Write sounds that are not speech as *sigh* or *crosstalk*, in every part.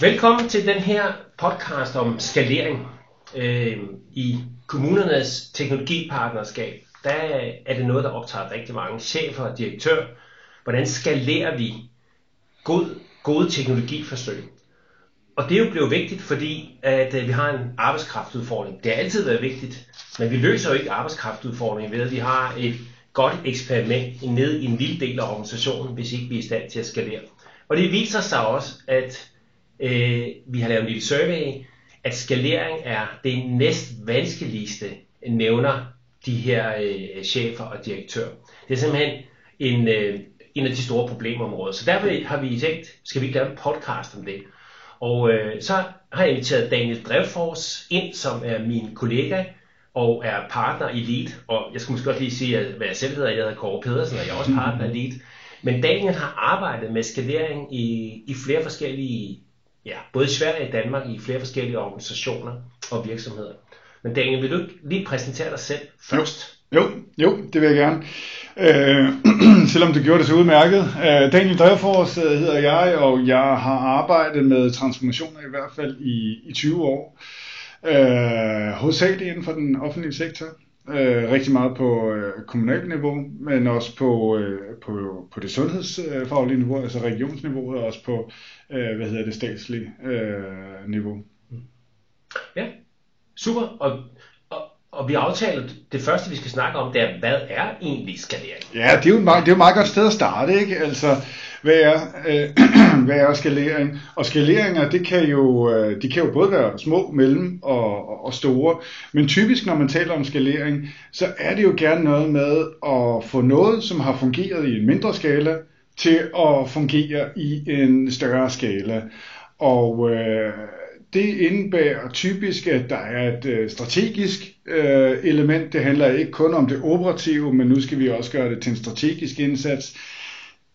Velkommen til den her podcast om skalering øh, i kommunernes teknologipartnerskab. Der er det noget, der optager rigtig mange chefer og direktører. Hvordan skalerer vi god, gode teknologiforsøg? Og det er jo blevet vigtigt, fordi at øh, vi har en arbejdskraftudfordring. Det har altid været vigtigt, men vi løser jo ikke arbejdskraftudfordringen ved, at vi har et godt eksperiment ned i en lille del af organisationen, hvis ikke vi er i stand til at skalere. Og det viser sig også, at øh, vi har lavet en lille survey, at skalering er det næst vanskeligste, nævner de her øh, chefer og direktører. Det er simpelthen en, øh, en af de store problemområder. Så derfor har vi tænkt, skal vi ikke lave en podcast om det? Og øh, så har jeg inviteret Daniel Drevfors ind, som er min kollega og er partner i Lead. Og jeg skal måske også lige sige, hvad jeg selv hedder. Jeg hedder Kåre Pedersen, og jeg er også partner i Lead. Men Daniel har arbejdet med skalering i, i flere forskellige, ja, både i Sverige og i Danmark, i flere forskellige organisationer og virksomheder. Men Daniel, vil du ikke lige præsentere dig selv først? Jo, jo, det vil jeg gerne. Øh, *clears throat* selvom du gjorde det så udmærket. Øh, Daniel Drevfors øh, hedder jeg, og jeg har arbejdet med transformationer i hvert fald i, i 20 år. Øh, hovedsageligt inden for den offentlige sektor. Øh, rigtig meget på øh, kommunalt niveau, men også på, øh, på, på det sundhedsfaglige niveau, altså regionsniveau, og også på øh, hvad hedder det, statslige øh, niveau. Ja, super. Og, og, og vi aftaler, det første vi skal snakke om, det er, hvad er egentlig skalering? Ja, det er jo et meget, det er jo et meget godt sted at starte, ikke? Altså, hvad er, øh, *clears throat* hvad er skalering? Og skaleringer, det kan jo, øh, de kan jo både være små, mellem og, og store. Men typisk, når man taler om skalering, så er det jo gerne noget med at få noget, som har fungeret i en mindre skala, til at fungere i en større skala. Og øh, det indebærer typisk, at der er et øh, strategisk øh, element. Det handler ikke kun om det operative, men nu skal vi også gøre det til en strategisk indsats.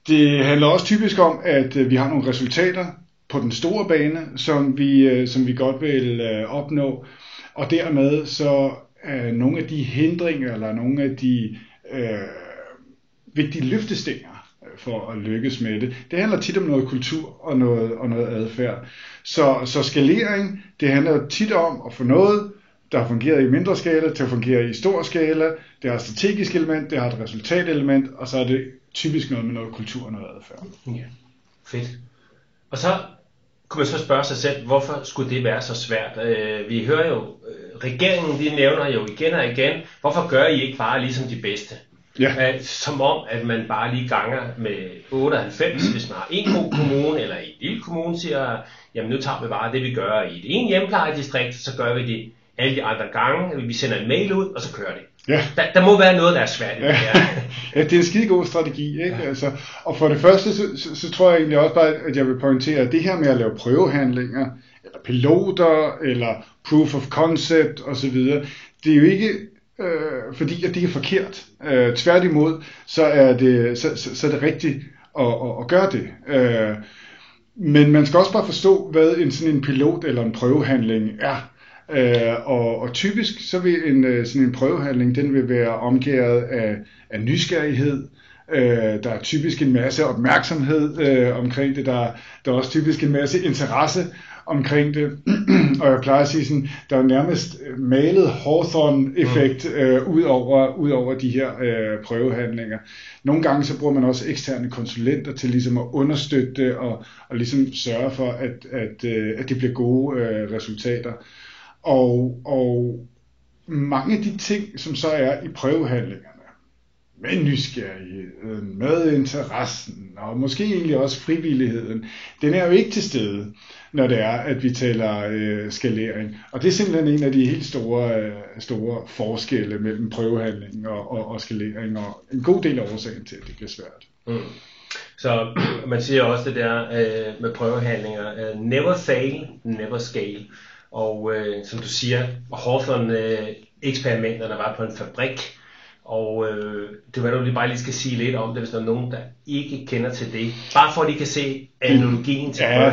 Det handler også typisk om, at øh, vi har nogle resultater på den store bane, som vi, øh, som vi godt vil øh, opnå. Og dermed så er nogle af de hindringer, eller nogle af de øh, vigtige løftestænger for at lykkes med det, det handler tit om noget kultur og noget, og noget adfærd. Så, så skalering, det handler tit om at få noget, der har fungeret i mindre skala, til at fungere i stor skala. Det har et strategisk element, det har et resultatelement, og så er det typisk noget med noget kultur og noget adfærd. Ja, fedt. Og så kunne man så spørge sig selv, hvorfor skulle det være så svært? Øh, vi hører jo, øh, regeringen de nævner jo igen og igen, hvorfor gør I ikke bare ligesom de bedste? Ja. Øh, som om, at man bare lige ganger med 98, mm. hvis man har en god kommune, eller en lille kommune, siger, jamen nu tager vi bare det, vi gør i det ene hjemmeplejedistrikt, så gør vi det alle de andre gange. Vi sender en mail ud, og så kører det. Ja. Der, der må være noget, der er svært i ja. det her. *laughs* ja, det er en skide god strategi. Ikke? Ja. Altså, og for det første, så, så, så tror jeg egentlig også bare, at jeg vil pointere, at det her med at lave prøvehandlinger, eller piloter, eller proof of concept osv., det er jo ikke øh, fordi at det er forkert. Øh, tværtimod, så er det, så, så, så er det rigtigt at, at, at gøre det. Øh, men man skal også bare forstå, hvad en sådan en pilot eller en prøvehandling er. Øh, og, og typisk så vil en øh, sådan en prøvehandling, den vil være omgivet af, af nysgerrighed. Øh, der er typisk en masse opmærksomhed øh, omkring det. Der, der er også typisk en masse interesse omkring det. *clears throat* og jeg plejer at sige sådan, der er nærmest malet Hawthorne-effekt mm. øh, ud, over, ud over de her øh, prøvehandlinger. Nogle gange så bruger man også eksterne konsulenter til ligesom at understøtte det og, og ligesom sørge for, at, at, øh, at det bliver gode øh, resultater. Og, og mange af de ting, som så er i prøvehandlingerne, med nysgerrigheden, med interessen, og måske egentlig også frivilligheden, den er jo ikke til stede, når det er, at vi taler øh, skalering. Og det er simpelthen en af de helt store, øh, store forskelle mellem prøvehandling og, og, og skalering, og en god del af årsagen til, at det bliver svært. Mm. Så man siger også det der øh, med prøvehandlinger, øh, never fail, never scale. Og øh, som du siger, Hawthorne-eksperimenterne var på en fabrik, Og øh, det var du bare lige skal sige lidt om det, hvis der er nogen, der ikke kender til det. Bare for at de kan se analogien til ja.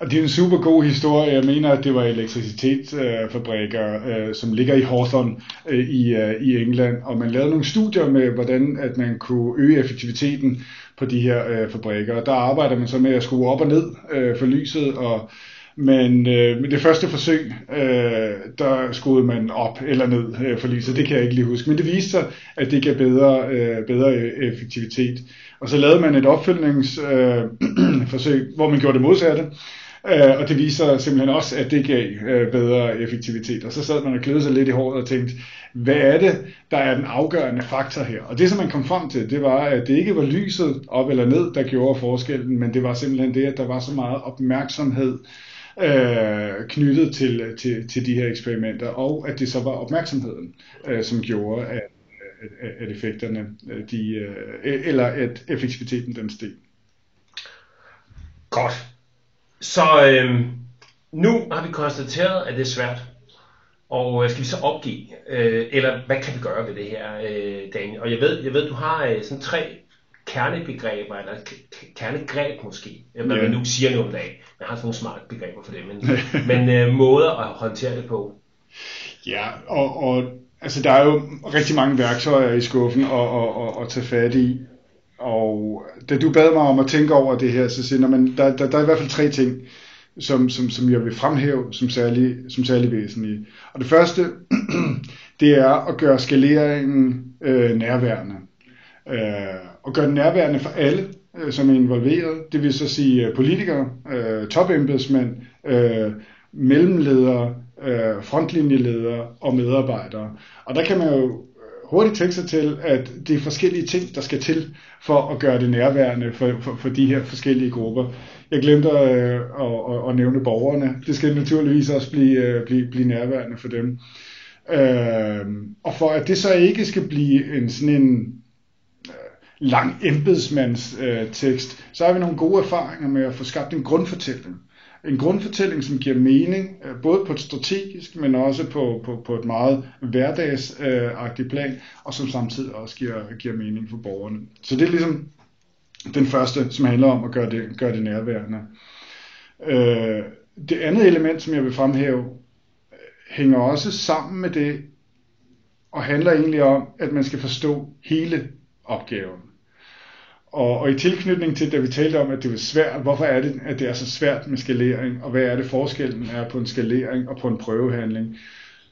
Og det er en super god historie. Jeg mener, at det var elektricitetsfabrikker, øh, som ligger i Hawthorne øh, i, øh, i England. Og man lavede nogle studier med, hvordan at man kunne øge effektiviteten på de her øh, fabrikker. Og der arbejder man så med at skrue op og ned øh, for lyset og men øh, men det første forsøg, øh, der skruede man op eller ned øh, for lyset. Det kan jeg ikke lige huske. Men det viste sig, at det gav bedre, øh, bedre e- effektivitet. Og så lavede man et opfølgningsforsøg, øh, *clears throat* hvor man gjorde det modsatte. Øh, og det viser simpelthen også, at det gav øh, bedre effektivitet. Og så sad man og kløede sig lidt i håret og tænkte, hvad er det, der er den afgørende faktor her? Og det, som man kom frem til, det var, at det ikke var lyset op eller ned, der gjorde forskellen, men det var simpelthen det, at der var så meget opmærksomhed øh, knyttet til, til, til de her eksperimenter, og at det så var opmærksomheden, øh, som gjorde, at, at, at effekterne, øh, de, øh, e-, eller at effektiviteten den steg. Godt. Så øh, nu har vi konstateret, at det er svært. Og øh, skal vi så opgive? Øh, eller hvad kan vi gøre ved det her, øh, Daniel? Og jeg ved, jeg ved, du har øh, sådan tre kernebegreber, eller kernegreb måske, hvad man nu siger nu om dagen. Jeg har sådan nogle smarte begreber for det, men, *laughs* men øh, måder at håndtere det på. Ja, og, og altså, der er jo rigtig mange værktøjer i skuffen at, at, at, at tage fat i. Og da du bad mig om at tænke over det her, så siger jeg, der, der, der er i hvert fald tre ting, som, som, som jeg vil fremhæve som særlig, som særlig væsentlige. Og det første, *clears throat* det er at gøre skaleringen øh, nærværende. Øh, og gøre den nærværende for alle, øh, som er involveret. Det vil så sige øh, politikere, øh, topembedsmænd, øh, mellemledere, øh, frontlinjeledere og medarbejdere. Og der kan man jo øh, hurtigt tænke sig til, at det er forskellige ting, der skal til for at gøre det nærværende for, for, for de her forskellige grupper. Jeg glemte øh, at, at, at nævne borgerne. Det skal naturligvis også blive, øh, blive, blive nærværende for dem. Øh, og for at det så ikke skal blive en sådan en lang embedsmandstekst, øh, så har vi nogle gode erfaringer med at få skabt en grundfortælling. En grundfortælling, som giver mening, øh, både på et strategisk, men også på, på, på et meget hverdagsagtigt plan, og som samtidig også giver, giver mening for borgerne. Så det er ligesom den første, som handler om at gøre det, gøre det nærværende. Øh, det andet element, som jeg vil fremhæve, hænger også sammen med det, og handler egentlig om, at man skal forstå hele opgaven. Og, og i tilknytning til, da vi talte om, at det var svært, hvorfor er det, at det er så svært med skalering, og hvad er det forskellen er på en skalering og på en prøvehandling,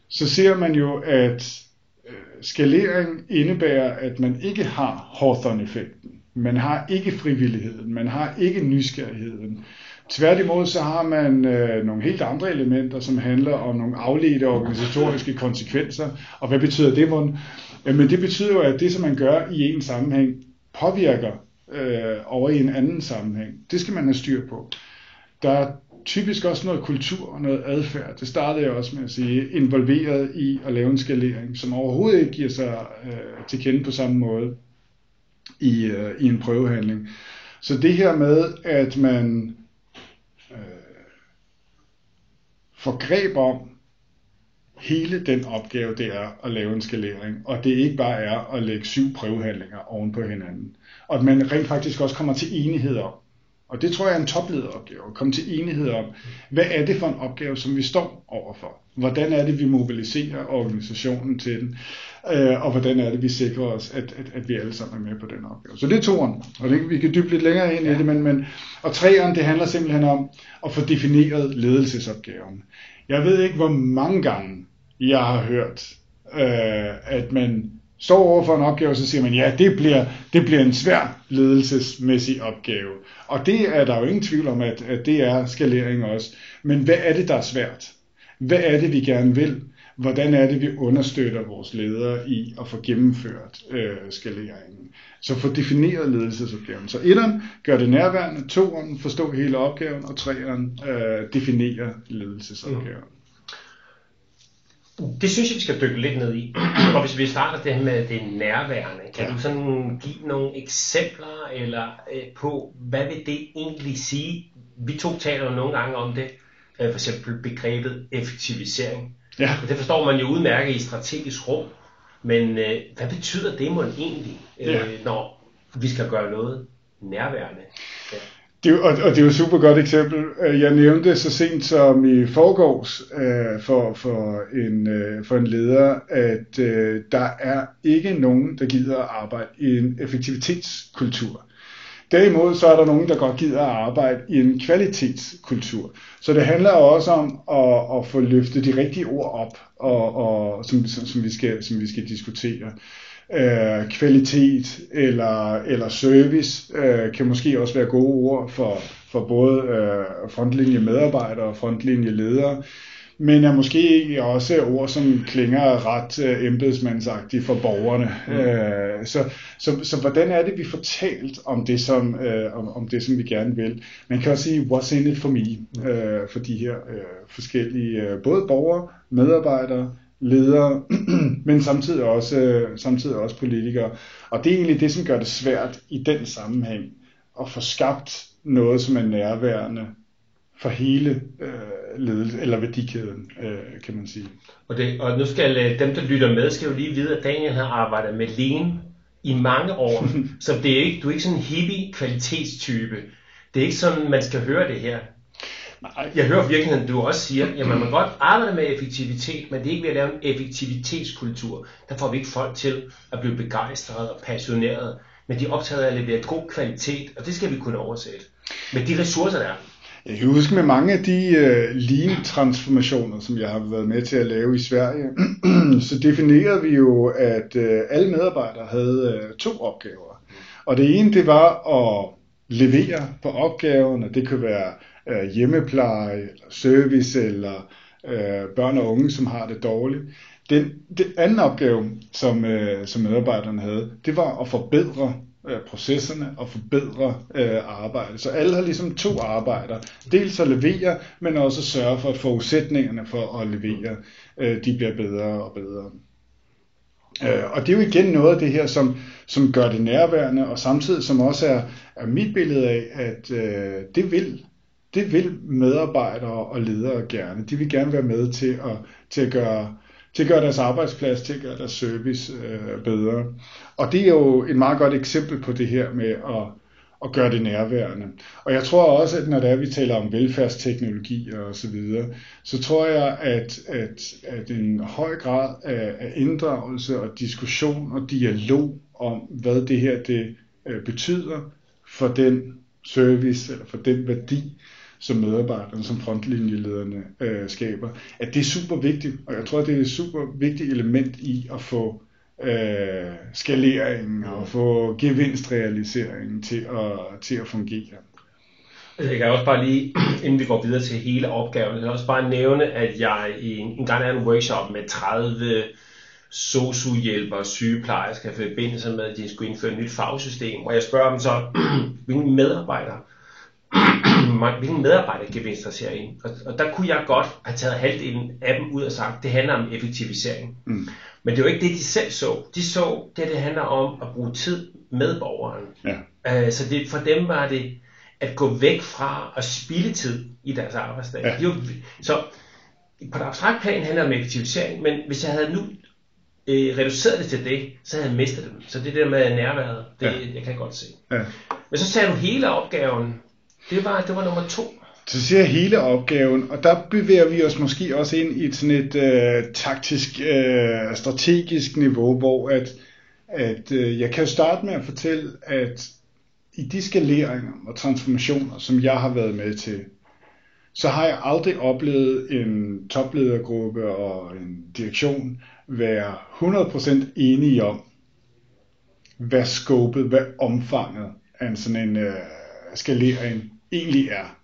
så ser man jo, at øh, skalering indebærer, at man ikke har Hawthorne-effekten. Man har ikke frivilligheden, man har ikke nysgerrigheden. Tværtimod så har man øh, nogle helt andre elementer, som handler om nogle afledte organisatoriske konsekvenser. Og hvad betyder det, Mon? Jamen det betyder jo, at det, som man gør i en sammenhæng, påvirker øh, over i en anden sammenhæng. Det skal man have styr på. Der er typisk også noget kultur og noget adfærd. Det startede jeg også med at sige, involveret i at lave en skalering, som overhovedet ikke giver sig øh, til kende på samme måde i, øh, i en prøvehandling. Så det her med, at man øh, får greb om hele den opgave, det er at lave en skalering, og det ikke bare er at lægge syv prøvehandlinger oven på hinanden. Og at man rent faktisk også kommer til enighed om, og det tror jeg er en toplederopgave, at komme til enighed om, hvad er det for en opgave, som vi står overfor? Hvordan er det, vi mobiliserer organisationen til den? Øh, og hvordan er det, vi sikrer os, at, at, at vi alle sammen er med på den opgave. Så det er toeren, og det, vi kan dybe lidt længere ind ja. i det, men, men, og treeren, det handler simpelthen om at få defineret ledelsesopgaven. Jeg ved ikke, hvor mange gange jeg har hørt, øh, at man står over for en opgave, og så siger man, ja, det bliver, det bliver en svær ledelsesmæssig opgave. Og det er der jo ingen tvivl om, at, at det er skalering også. Men hvad er det, der er svært? Hvad er det, vi gerne vil? Hvordan er det, vi understøtter vores ledere i at få gennemført øh, skaleringen? Så få defineret ledelsesopgaven. Så etteren gør det nærværende, toeren forstå hele opgaven, og treeren øh, definere ledelsesopgaven. Mm. Det synes jeg, vi skal dykke lidt ned i. Og hvis vi starter det her med det nærværende, kan ja. du sådan give nogle eksempler eller øh, på, hvad vil det egentlig sige? Vi to taler jo nogle gange om det, øh, for eksempel begrebet effektivisering. Ja. Og det forstår man jo udmærket i strategisk rum. Men øh, hvad betyder det måden egentlig, øh, Ja. når vi skal gøre noget nærværende? Det, og, og det er jo et super godt eksempel. Øh, jeg nævnte så sent som i forgårs øh, for, for, en, øh, for en leder, at øh, der er ikke nogen, der gider at arbejde i en effektivitetskultur. Derimod så er der nogen, der godt gider at arbejde i en kvalitetskultur. Så det handler også om at, at få løftet de rigtige ord op, og, og, som, som, som, vi skal, som vi skal diskutere. Øh, kvalitet eller, eller service øh, kan måske også være gode ord for, for både øh, frontlinje medarbejdere og frontlinje ledere, men er måske ikke også ord, som klinger ret øh, embedsmandsagtigt for borgerne. Mm. Øh, så, så, så hvordan er det, vi får talt om det, som, øh, om, om det, som vi gerne vil? Man kan også sige, what's in it for me, øh, for de her øh, forskellige, øh, både borgere, medarbejdere, ledere, *clears throat* men samtidig også, øh, samtidig også politikere. Og det er egentlig det, som gør det svært i den sammenhæng at få skabt noget, som er nærværende for hele øh, ledelse, eller værdikæden, øh, kan man sige. Og, det, og nu skal øh, dem, der lytter med, skal jo lige vide, at Daniel har arbejdet med lean i mange år. *laughs* så det er ikke, du er ikke sådan en hippie kvalitetstype. Det er ikke sådan, man skal høre det her. Jeg hører virkelig, at du også siger, at man må godt arbejde med effektivitet, men det er ikke ved at lave en effektivitetskultur. Der får vi ikke folk til at blive begejstrede og passionerede, men de er optaget af at levere god kvalitet, og det skal vi kunne oversætte. Med de ressourcer, der er. Jeg kan huske med mange af de uh, lean-transformationer, som jeg har været med til at lave i Sverige, *clears throat* så definerede vi jo, at uh, alle medarbejdere havde uh, to opgaver. Og det ene, det var at levere på opgaven, og det kunne være øh, hjemmepleje, eller service, eller øh, børn og unge, som har det dårligt. Den, den anden opgave, som, øh, som medarbejderne havde, det var at forbedre øh, processerne og forbedre øh, arbejdet. Så alle har ligesom to arbejder. Dels at levere, men også at sørge for, at forudsætningerne for at levere, øh, de bliver bedre og bedre. Øh, og det er jo igen noget af det her, som, som gør det nærværende, og samtidig som også er, er mit billede af, at øh, det vil det vil medarbejdere og ledere gerne. De vil gerne være med til at, til at gøre til at gøre deres arbejdsplads, til at gøre deres service øh, bedre. Og det er jo et meget godt eksempel på det her med at, at gøre det nærværende. Og jeg tror også, at når det er, vi taler om velfærdsteknologi og så videre, så tror jeg, at, at, at en høj grad af, af inddragelse og diskussion og dialog om, hvad det her det øh, betyder for den service eller for den værdi, som medarbejderne, som frontlinjelederne øh, skaber, at det er super vigtigt, og jeg tror, det er et super vigtigt element i at få øh, skaleringen og få gevinstrealiseringen til at, til at fungere. Altså, jeg kan også bare lige, inden vi går videre til hele opgaven, jeg kan også bare nævne, at jeg i en, en gang er en workshop med 30 sosuhjælpere og sygeplejersker i forbindelse med, at de skulle indføre et nyt fagsystem, og jeg spørger dem så, *clears throat* hvilke medarbejdere hvilken medarbejdergevinster ser I? Og, og der kunne jeg godt have taget halvdelen af dem ud og sagt, det handler om effektivisering. Mm. Men det var ikke det, de selv så. De så, det det handler om at bruge tid med borgeren. Ja. Øh, så det, for dem var det at gå væk fra at spilde tid i deres arbejdsdag. Ja. De var, så på et abstrakt plan handler det om effektivisering, men hvis jeg havde nu øh, reduceret det til det, så havde jeg mistet dem. Så det der med nærværet, det Ja. jeg kan jeg godt se. Ja. Men så sagde du hele opgaven. Det var, det var nummer to. Så ser hele opgaven, og der bevæger vi os måske også ind i et sådan et øh, taktisk, øh, strategisk niveau, hvor at, at øh, jeg kan starte med at fortælle, at i de skaleringer og transformationer, som jeg har været med til, så har jeg aldrig oplevet en topledergruppe og en direktion være 100% enige om, hvad skåbet, hvad omfanget af en sådan en øh, skalering egentlig er.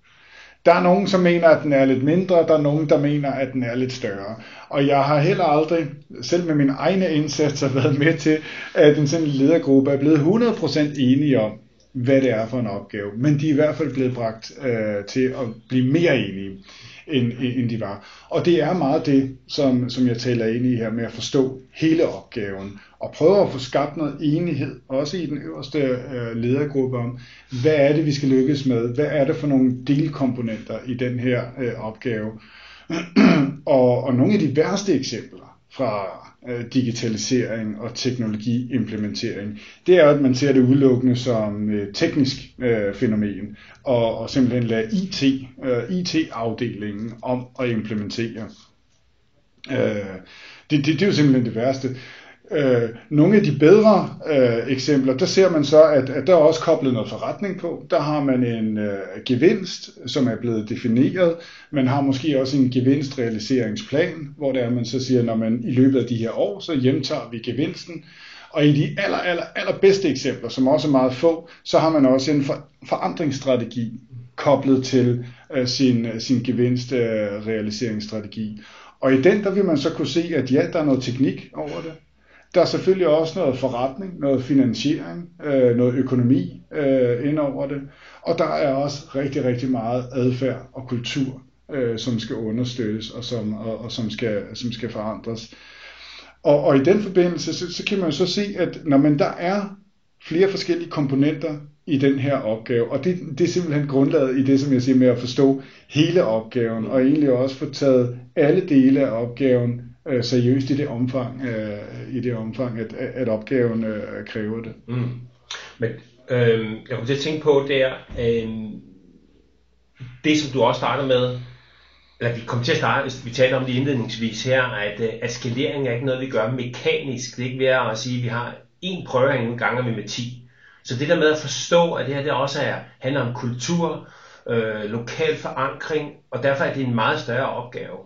Der er nogen, som mener, at den er lidt mindre, der er nogen, der mener, at den er lidt større. Og jeg har heller aldrig, selv med mine egne indsatser, været med til, at en sådan ledergruppe er blevet 100% enige om, hvad det er for en opgave. Men de er i hvert fald blevet bragt øh, til at blive mere enige, end, end de var. Og det er meget det, som, som jeg taler ind i her med at forstå hele opgaven, og prøve at få skabt noget enighed, også i den øverste øh, ledergruppe om, hvad er det, vi skal lykkes med? Hvad er det for nogle delkomponenter i den her øh, opgave? *clears throat* og, og nogle af de værste eksempler, fra øh, digitalisering og teknologiimplementering, det er, at man ser det udelukkende som et teknisk øh, fænomen, og, og simpelthen lade IT, øh, IT-afdelingen om at implementere. Øh, det, det, det er jo simpelthen det værste. Øh, nogle af de bedre øh, eksempler, der ser man så, at, at der er også koblet noget forretning på. Der har man en øh, gevinst, som er blevet defineret. Man har måske også en gevinstrealiseringsplan, hvor det er, man så siger, når man i løbet af de her år, så hjemtager vi gevinsten. Og i de aller, aller, aller bedste eksempler, som også er meget få, så har man også en for, forandringsstrategi koblet til øh, sin, øh, sin gevinstrealiseringsstrategi. Øh, og i den, der vil man så kunne se, at ja, der er noget teknik over det. Der er selvfølgelig også noget forretning, noget finansiering, øh, noget økonomi øh, ind over det. Og der er også rigtig, rigtig meget adfærd og kultur, øh, som skal understøttes og som, og, og som, skal, som skal forandres. Og, og i den forbindelse, så, så kan man jo så se, at når man der er flere forskellige komponenter i den her opgave, og det, det er simpelthen grundlaget i det, som jeg siger med at forstå hele opgaven, og egentlig også få taget alle dele af opgaven øh, seriøst i det omfang, øh, i det omfang at, at opgaven øh, kræver det. Mm. Men øh, jeg kunne til at tænke på der, øh, det som du også startede med, eller vi kommer til at starte, vi taler om det indledningsvis her, at, øh, at skalering er ikke noget, vi gør mekanisk. Det er ikke ved at sige, at vi har en prøve en gang vi med 10. Så det der med at forstå, at det her det også er, handler om kultur, øh, lokal forankring, og derfor er det en meget større opgave.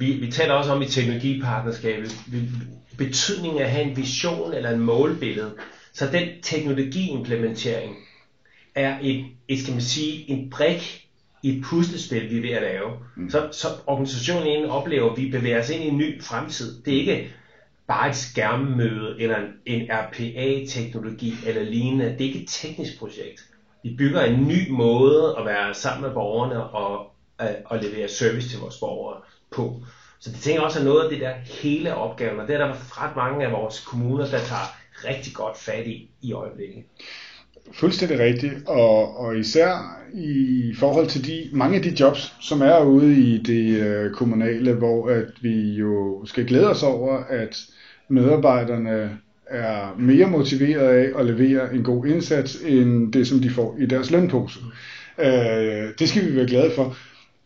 Vi, vi taler også om i teknologipartnerskabet, betydningen af at have en vision eller en målbillede. Så den teknologiimplementering er et, et skal man sige, en brik i et puslespil, vi er ved at lave. Mm. Så, så organisationen oplever, at vi bevæger os ind i en ny fremtid. Det er ikke bare et skærmmøde eller en, en RPA-teknologi eller lignende. Det er ikke et teknisk projekt. Vi bygger en ny måde at være sammen med borgerne og, og levere service til vores borgere på. Så det tænker også er noget af det der hele opgaven, og det er der ret mange af vores kommuner, der tager rigtig godt fat i i øjeblikket. Fuldstændig rigtigt, og, og især i forhold til de mange af de jobs, som er ude i det øh, kommunale, hvor at vi jo skal glæde os over, at medarbejderne er mere motiveret af at levere en god indsats, end det, som de får i deres lønpose. Øh, det skal vi være glade for.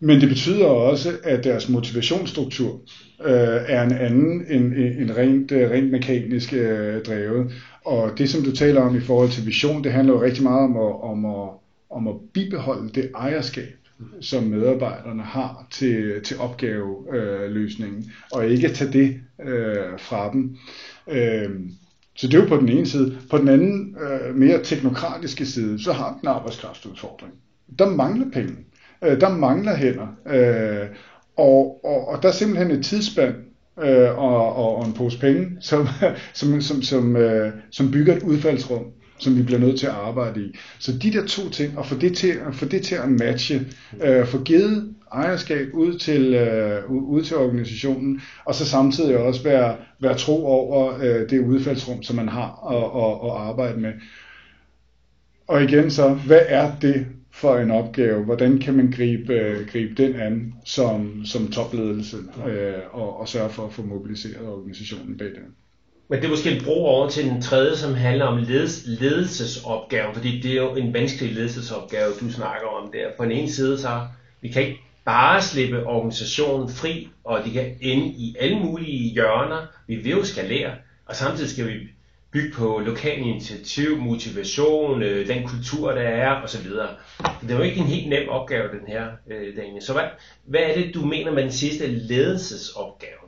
Men det betyder også, at deres motivationsstruktur øh, er en anden end, øh, end rent, øh, rent mekanisk øh, drevet. Og det, som du taler om i forhold til vision, det handler jo rigtig meget om at, om at, om at bibeholde det ejerskab, som medarbejderne har til, til opgaveløsningen, øh, og ikke tage det øh, fra dem. Øh, så det er jo på den ene side. På den anden, øh, mere teknokratiske side, så har den arbejdskraftudfordring. Der mangler penge. Øh, der mangler hænder. Øh, og, og, og der er simpelthen et tidsspand øh, og, og, og en pose penge, som, *laughs* som, som, som, øh, som bygger et udfaldsrum, som vi bliver nødt til at arbejde i. Så de der to ting, og få det til, få det til at matche, øh, få givet ejerskab ud til, øh, ud til organisationen, og så samtidig også være, være tro over øh, det udfaldsrum, som man har at, at, at arbejde med. Og igen så, hvad er det for en opgave? Hvordan kan man gribe, øh, gribe den an som, som topledelse øh, og, og sørge for at få mobiliseret organisationen bag det? Men det er måske en bro over til den tredje, som handler om ledes, ledelsesopgaven, fordi det er jo en vanskelig ledelsesopgave, du snakker om der. På den ene side, så vi kan ikke bare slippe organisationen fri, og de kan ende i alle mulige hjørner. Vi vil jo skalere, og samtidig skal vi bygge på lokal initiativ, motivation, øh, den kultur, der er, osv. Det er jo ikke en helt nem opgave, den her, øh, Daniel. Så hvad, hvad er det, du mener med den sidste ledelsesopgave?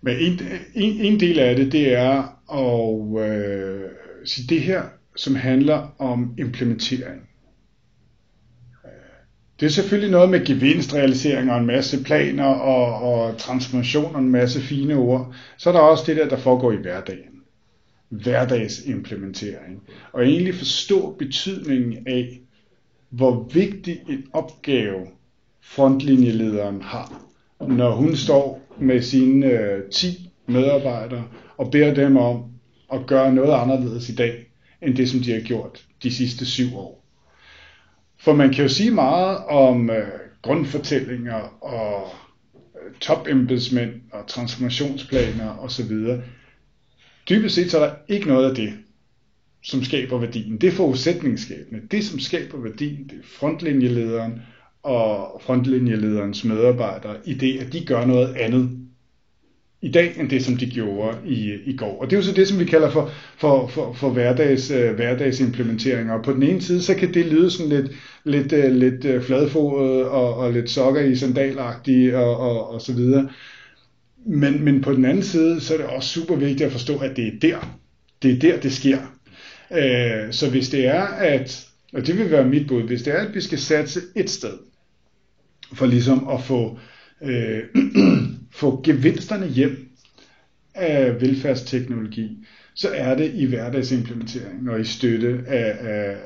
Men en, en, en del af det, det er at øh, sige det her, som handler om implementering. Det er selvfølgelig noget med gevinstrealisering og en masse planer og, og transformation og en masse fine ord. Så er der også det der, der foregår i hverdagen. Hverdagsimplementering. Og egentlig forstå betydningen af, hvor vigtig en opgave frontlinjelederen har, når hun står med sine øh, 10 medarbejdere og beder dem om at gøre noget anderledes i dag, end det som de har gjort de sidste syv år. For man kan jo sige meget om øh, grundfortællinger og øh, topembedsmænd og transformationsplaner osv. Dybest set så er der ikke noget af det, som skaber værdien. Det er forudsætningsskabende. Det, som skaber værdien, det er frontlinjelederen og frontlinjelederens medarbejdere i det, at de gør noget andet i dag, end det, som de gjorde i, i går. Og det er jo så det, som vi kalder for, for, for, for hverdags, uh, hverdagsimplementeringer. Og på den ene side, så kan det lyde sådan lidt, lidt, uh, lidt øh, fladfodet og, og lidt sokker i sandalagtige og, og, og så videre. Men, men på den anden side, så er det også super vigtigt at forstå, at det er der, det er der, det sker. Uh, så hvis det er, at, og det vil være mit bud, hvis det er, at vi skal satse et sted, for ligesom at få øh, *clears throat* få gevinsterne hjem af velfærdsteknologi, så er det i hverdagsimplementering og i støtte af,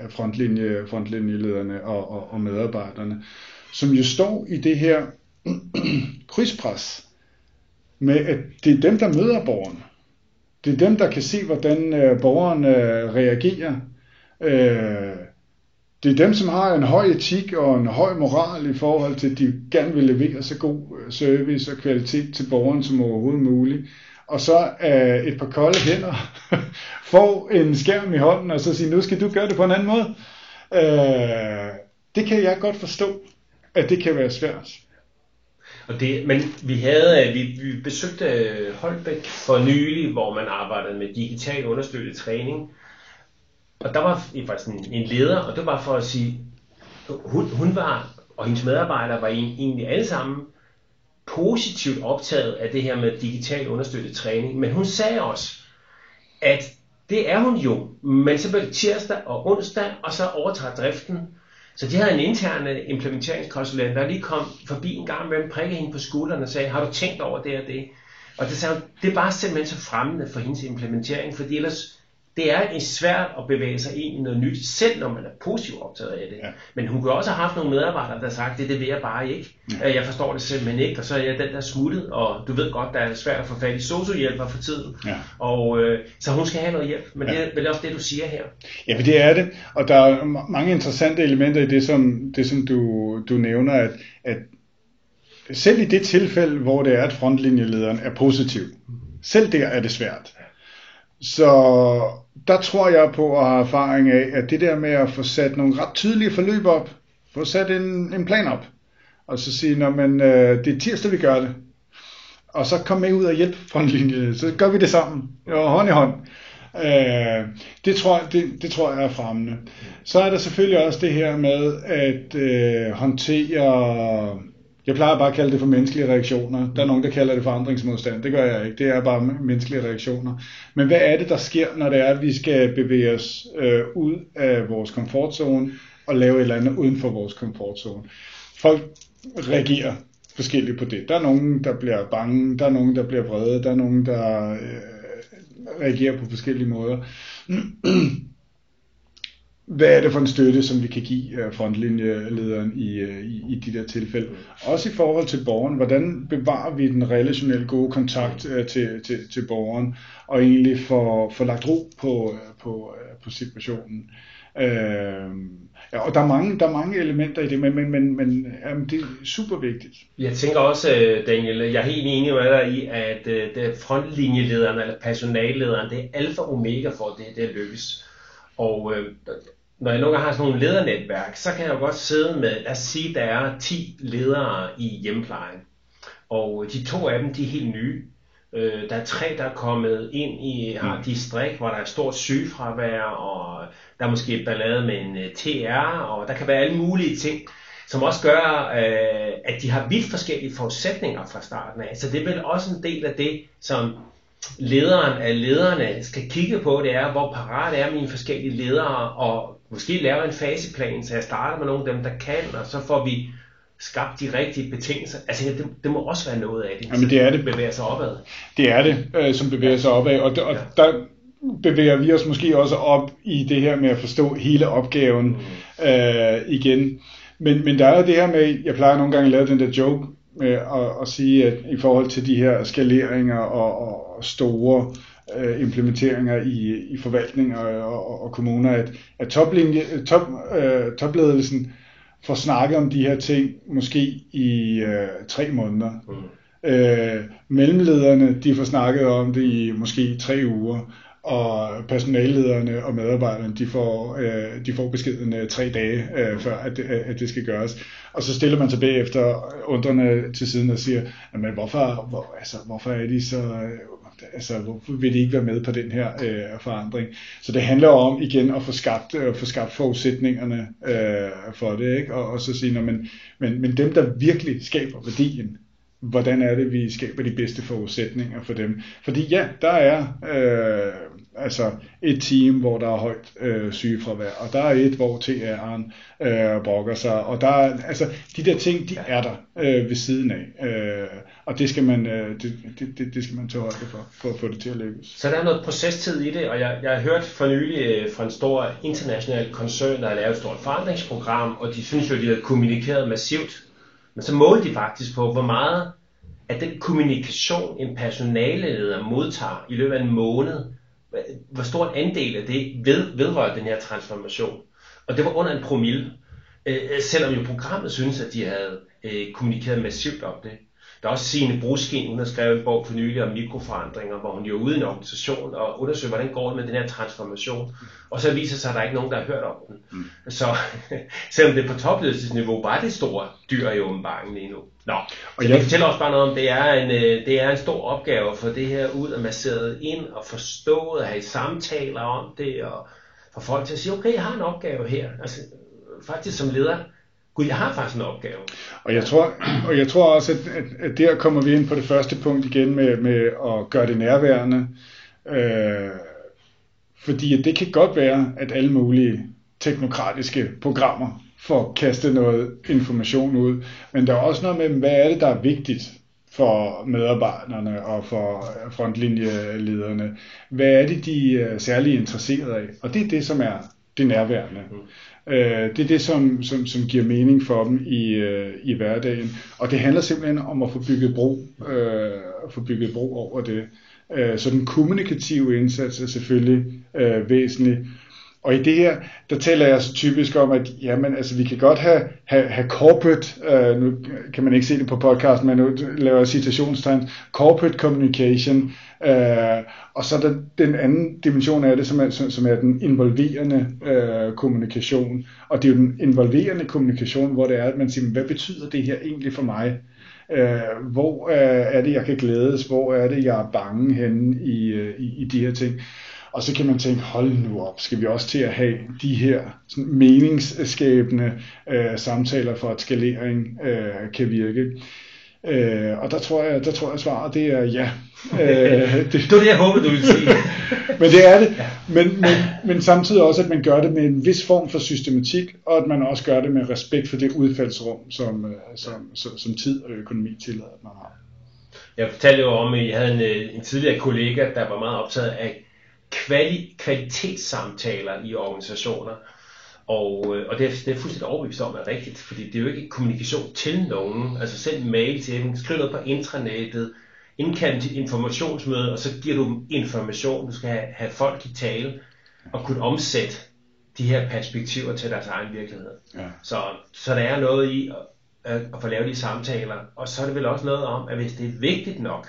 af frontlinje, frontlinjelederne og, og, og medarbejderne, som jo står i det her *clears throat* krydspres med, at det er dem, der møder borgeren. Det er dem, der kan se, hvordan øh, borgeren øh, reagerer. Øh, det er dem, som har en høj etik og en høj moral i forhold til, at de gerne vil levere så god øh, service og kvalitet til borgeren som overhovedet muligt. Og så uh, et par kolde hænder *laughs* får en skærm i hånden og så siger, nu skal du gøre det på en anden måde. Uh, det kan jeg godt forstå, at det kan være svært. Og det, men vi havde, vi, vi besøgte Holbæk for nylig, hvor man arbejdede med digital understøttet træning. Og der var faktisk en, en leder, og det var for at sige, hun, hun var, og hendes medarbejdere var egentlig alle sammen positivt optaget af det her med digital understøttet træning. Men hun sagde også, at det er hun jo, men så blev det tirsdag og onsdag, og så overtager driften. Så de havde en interne øh, implementeringskonsulent, der lige kom forbi en gang med en prikke hende på skulderen og sagde, har du tænkt over det og det? Og det sagde hun, det er bare simpelthen så fremmende for hendes implementering, fordi ellers det er svært at bevæge sig ind i noget nyt, selv når man er positivt optaget af det. Ja. Men hun kunne også have haft nogle medarbejdere, der har sagt, det, det vil jeg bare ikke. Ja. Jeg forstår det simpelthen ikke, og så er jeg den der smuttet, og du ved godt, der er svært at få fat i sociohjælper for tiden. Ja. Og, øh, så hun skal have noget hjælp, men ja. det er vel også det, du siger her. Ja, men det er det, og der er mange interessante elementer i det, som, det, som du, du nævner, at, at selv i det tilfælde, hvor det er, at frontlinjelederen er positiv, selv der er det svært. Så der tror jeg på at have erfaring af, at det der med at få sat nogle ret tydelige forløb op, få sat en, en plan op, og så sige, når man, øh, det er tirsdag, vi gør det, og så kom med ud og hjælp frontlinjen, så gør vi det sammen, jo, hånd i hånd. Øh, det, tror, det, det tror jeg er fremmende. Så er der selvfølgelig også det her med at øh, håndtere jeg plejer bare at kalde det for menneskelige reaktioner. Der er nogen, der kalder det forandringsmodstand. Det gør jeg ikke. Det er bare menneskelige reaktioner. Men hvad er det, der sker, når det er, at vi skal bevæge os øh, ud af vores komfortzone og lave et eller andet uden for vores komfortzone? Folk reagerer forskelligt på det. Der er nogen, der bliver bange, der er nogen, der bliver vrede, der er nogen, der øh, reagerer på forskellige måder. *clears throat* hvad er det for en støtte, som vi kan give øh, frontlinjelederen i, øh, i, i de der tilfælde. Også i forhold til borgeren, hvordan bevarer vi den relationelle gode kontakt øh, til, til, til borgeren, og egentlig får, får lagt ro på, på, på situationen. Øh, ja, og der er, mange, der er mange elementer i det, men, men, men, men jamen, det er super vigtigt. Jeg tænker også, Daniel, jeg er helt enig med dig i, at det frontlinjelederen eller personallederen, det er alfa og omega for, at det, det lykkes. Og øh, når jeg nogle gange har sådan nogle ledernetværk, så kan jeg jo godt sidde med, lad os sige, der er 10 ledere i hjemplejen. Og de to af dem, de er helt nye. Øh, der er tre, der er kommet ind i har mm. distrikt, hvor der er stort sygefravær, og der er måske ballade med en øh, uh, TR, og der kan være alle mulige ting, som også gør, øh, at de har vidt forskellige forudsætninger fra starten af. Så det er vel også en del af det, som lederen af lederne skal kigge på, det er, hvor parat er mine forskellige ledere, og måske lave en faseplan, så jeg starter med nogle af dem, der kan, og så får vi skabt de rigtige betingelser. Altså, det, det må også være noget af det, Jamen, det er det. bevæger sig opad. Det er det, øh, som bevæger sig opad, og, og ja. der bevæger vi os måske også op i det her med at forstå hele opgaven mm. øh, igen. Men, men der er det her med, jeg plejer nogle gange at lave den der joke, med at, at sige, at i forhold til de her skaleringer og, og store øh, implementeringer i, i forvaltning og, og, og kommuner, at, at toplinje, top, øh, topledelsen får snakket om de her ting måske i øh, tre måneder. Mm. Øh, mellemlederne, de får snakket om det i måske tre uger, og personallederne og medarbejderne, de får, øh, de får beskeden øh, tre dage øh, før, at at det skal gøres. Og så stiller man sig bagefter undrende til siden og siger, men hvorfor, hvor, altså, hvorfor er de så, øh, altså, hvorfor vil de ikke være med på den her øh, forandring? Så det handler om igen at få skabt, øh, få skabt forudsætningerne øh, for det, ikke? Og, og så sige, men, men, men dem, der virkelig skaber værdien, hvordan er det, vi skaber de bedste forudsætninger for dem. Fordi ja, der er øh, altså et team, hvor der er højt øh, sygefravær, og der er et, hvor TR'en øh, brokker sig, og der er, altså, de der ting, de er der øh, ved siden af, øh, og det skal man, øh, det, det, det skal man tage højde for, for at få det til at lykkes. Så der er noget procestid i det, og jeg, jeg har hørt for nylig øh, fra en stor international koncern, der har lavet et stort forandringsprogram, og de synes jo, de har kommunikeret massivt. Men så målte de faktisk på, hvor meget at den kommunikation, en personaleleder modtager i løbet af en måned, hvor stor en andel af det ved, vedrører den her transformation. Og det var under en promille, øh, øh selvom jo programmet synes, at de havde øh, kommunikeret massivt om det. Der er også Signe Bruskin, hun har skrevet en bog for nylig om mikroforandringer, hvor hun jo er ude i en organisation og undersøger, hvordan går det med den her transformation. Og så viser sig, at der er ikke nogen, der har hørt om den. Mm. Så *laughs* selvom det på topledelsesniveau, var det store dyr i åbenbaringen lige nu. Nå, og jeg... fortæller også bare noget om, det er, en, øh, det er en stor opgave at få det her ud og masseret ind og forstået og have samtaler om det og få folk til at sige, okay, jeg har en opgave her. Altså, faktisk som leder, Gud, jeg har faktisk en opgave. Og jeg tror, *clears throat* og jeg tror også, at, at, at der kommer vi ind på det første punkt igen med, med at gøre det nærværende. Øh, fordi det kan godt være, at alle mulige teknokratiske programmer får kastet noget information ud. Men der er også noget med, hvad er det, der er vigtigt for medarbejderne og for frontlinjelederne? Hvad er det, de er særlig interesseret af? Og det er det, som er det nærværende. Øh, det er det, som, som, som giver mening for dem i, øh, i hverdagen. Og det handler simpelthen om at få bygget bro, øh, få bygget bro over det. Øh, så den kommunikative indsats er selvfølgelig øh, væsentlig. Og i det her, der taler jeg så typisk om, at jamen, altså, vi kan godt have, have, have corporate, øh, nu kan man ikke se det på podcast, men nu laver jeg citationstegn, corporate communication, øh, og så er der den anden dimension af det, som er, som, som er den involverende øh, kommunikation. Og det er jo den involverende kommunikation, hvor det er, at man siger, hvad betyder det her egentlig for mig? Øh, hvor øh, er det, jeg kan glædes? Hvor er det, jeg er bange henne i, øh, i, i de her ting? Og så kan man tænke, hold nu op, skal vi også til at have de her sådan, meningsskabende øh, samtaler for, at skalering øh, kan virke. Øh, og der tror jeg, der tror jeg svaret det er ja. *laughs* Øh, det, det var det, jeg håbede, du ville sige. *laughs* men det er det. Men, men, men samtidig også, at man gør det med en vis form for systematik, og at man også gør det med respekt for det udfaldsrum, som, øh, som, som, som tid og økonomi tillader, at man har. Jeg fortalte jo om, at I havde en, øh, en tidligere kollega, der var meget optaget af kvali, kvalitetssamtaler i organisationer. Og, øh, og det, er, det er fuldstændig overbevist om er rigtigt, fordi det er jo ikke kommunikation til nogen. Altså send mail til dem, skriv noget på intranettet, indkald til informationsmøde, og så giver du information. Du skal have, have folk i tale og kunne omsætte de her perspektiver til deres egen virkelighed. Ja. Så, så der er noget i at, at, at få lavet de samtaler, og så er det vel også noget om, at hvis det er vigtigt nok,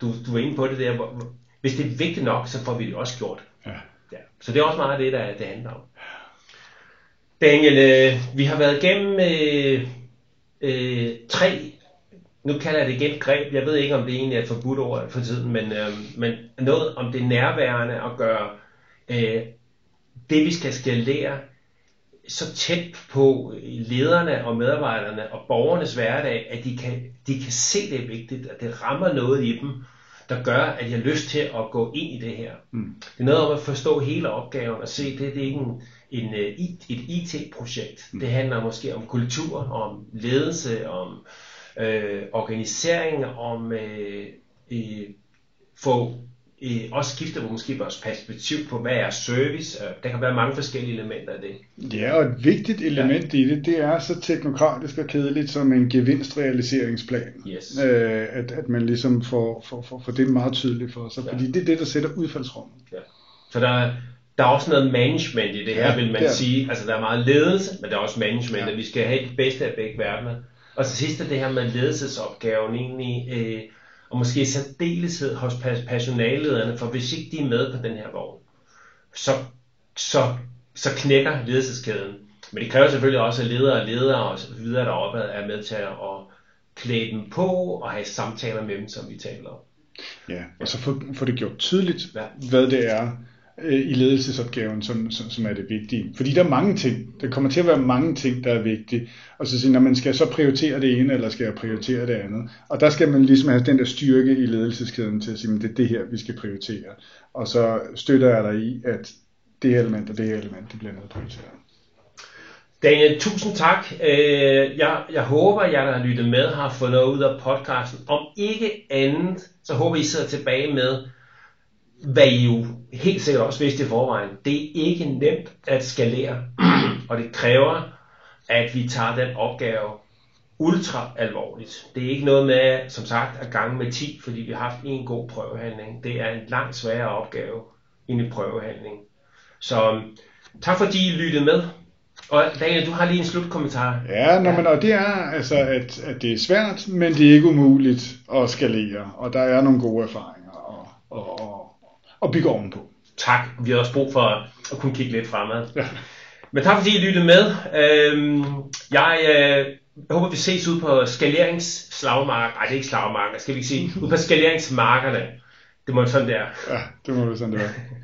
du, du er inde på det der, hvor, hvis det er vigtigt nok, så får vi det også gjort. Ja. Ja. Så det er også meget af det, der det handler om. Daniel, øh, vi har været igennem øh, øh, tre, nu kalder jeg det igen greb, jeg ved ikke om det egentlig er et forbudt ord for tiden, men, øh, men noget om det nærværende at gøre øh, det, vi skal skalere, så tæt på lederne og medarbejderne og borgernes hverdag, at de kan, de kan se det er vigtigt, at det rammer noget i dem, der gør, at jeg har lyst til at gå ind i det her. Mm. Det er noget om at forstå hele opgaven og se, det, det er ikke en, en, øh, et IT-projekt. Mm. Det handler måske om kultur, om ledelse, om øh, organisering, om øh, øh, få øh, også skifte måske vores perspektiv på, hvad er service. Der kan være mange forskellige elementer af det. Ja, og et vigtigt element ja. i det, det er så teknokratisk og kedeligt som en gevinstrealiseringsplan. Yes. Øh, at, at man ligesom får, får, får, får det meget tydeligt for sig, ja. fordi det er det, der sætter udfaldsrummet. Ja. Så der, der er også noget management i det her, ja, vil man sige. Altså der er meget ledelse, men der er også management, ja. at vi skal have det bedste af begge verdener. Og til sidst er det her med ledelsesopgaven egentlig, øh, og måske særdeleshed hos personallederne, for hvis ikke de er med på den her vogn, så, så, så knækker ledelseskæden. Men det kræver selvfølgelig også, at ledere og ledere og så videre deroppe er med til at klæde dem på og have samtaler med dem, som vi taler om. Ja, og så få, få det gjort tydeligt, ja. hvad det er øh, i ledelsesopgaven, som, som, som er det vigtige. Fordi der er mange ting, der kommer til at være mange ting, der er vigtige. Og så siger når man skal så prioritere det ene, eller skal jeg prioritere det andet. Og der skal man ligesom have den der styrke i ledelseskæden til at sige, at det er det her, vi skal prioritere. Og så støtter jeg dig i, at det her element og det her element, det bliver noget prioriteret. Daniel, tusind tak. Øh, jeg, jeg håber, jeg der har lyttet med, har fået noget ud af podcasten. Om ikke andet, så håber I sidder tilbage med, hvad I jo helt sikkert også vidste i forvejen. Det er ikke nemt at skalere, og det kræver, at vi tager den opgave ultra alvorligt. Det er ikke noget med, som sagt, at gange med 10, fordi vi har haft en god prøvehandling. Det er en langt sværere opgave end en prøvehandling. Så øhm, tak fordi I lyttede med. Og Daniel, du har lige en slutkommentar. Ja, nå, ja. Men, og det er, altså, at, at det er svært, men det er ikke umuligt at skalere, og der er nogle gode erfaringer og, og, og, at bygge ovenpå. Tak. Vi har også brug for at kunne kigge lidt fremad. Ja. Men tak fordi I lyttede med. Øhm, jeg, øh, håber, vi ses ud på skaleringsslagmark. Nej, det er ikke slagmarker, skal vi sige. Ude på skaleringsmarkerne. Det må sådan det er. Ja, det må det sådan være. *laughs*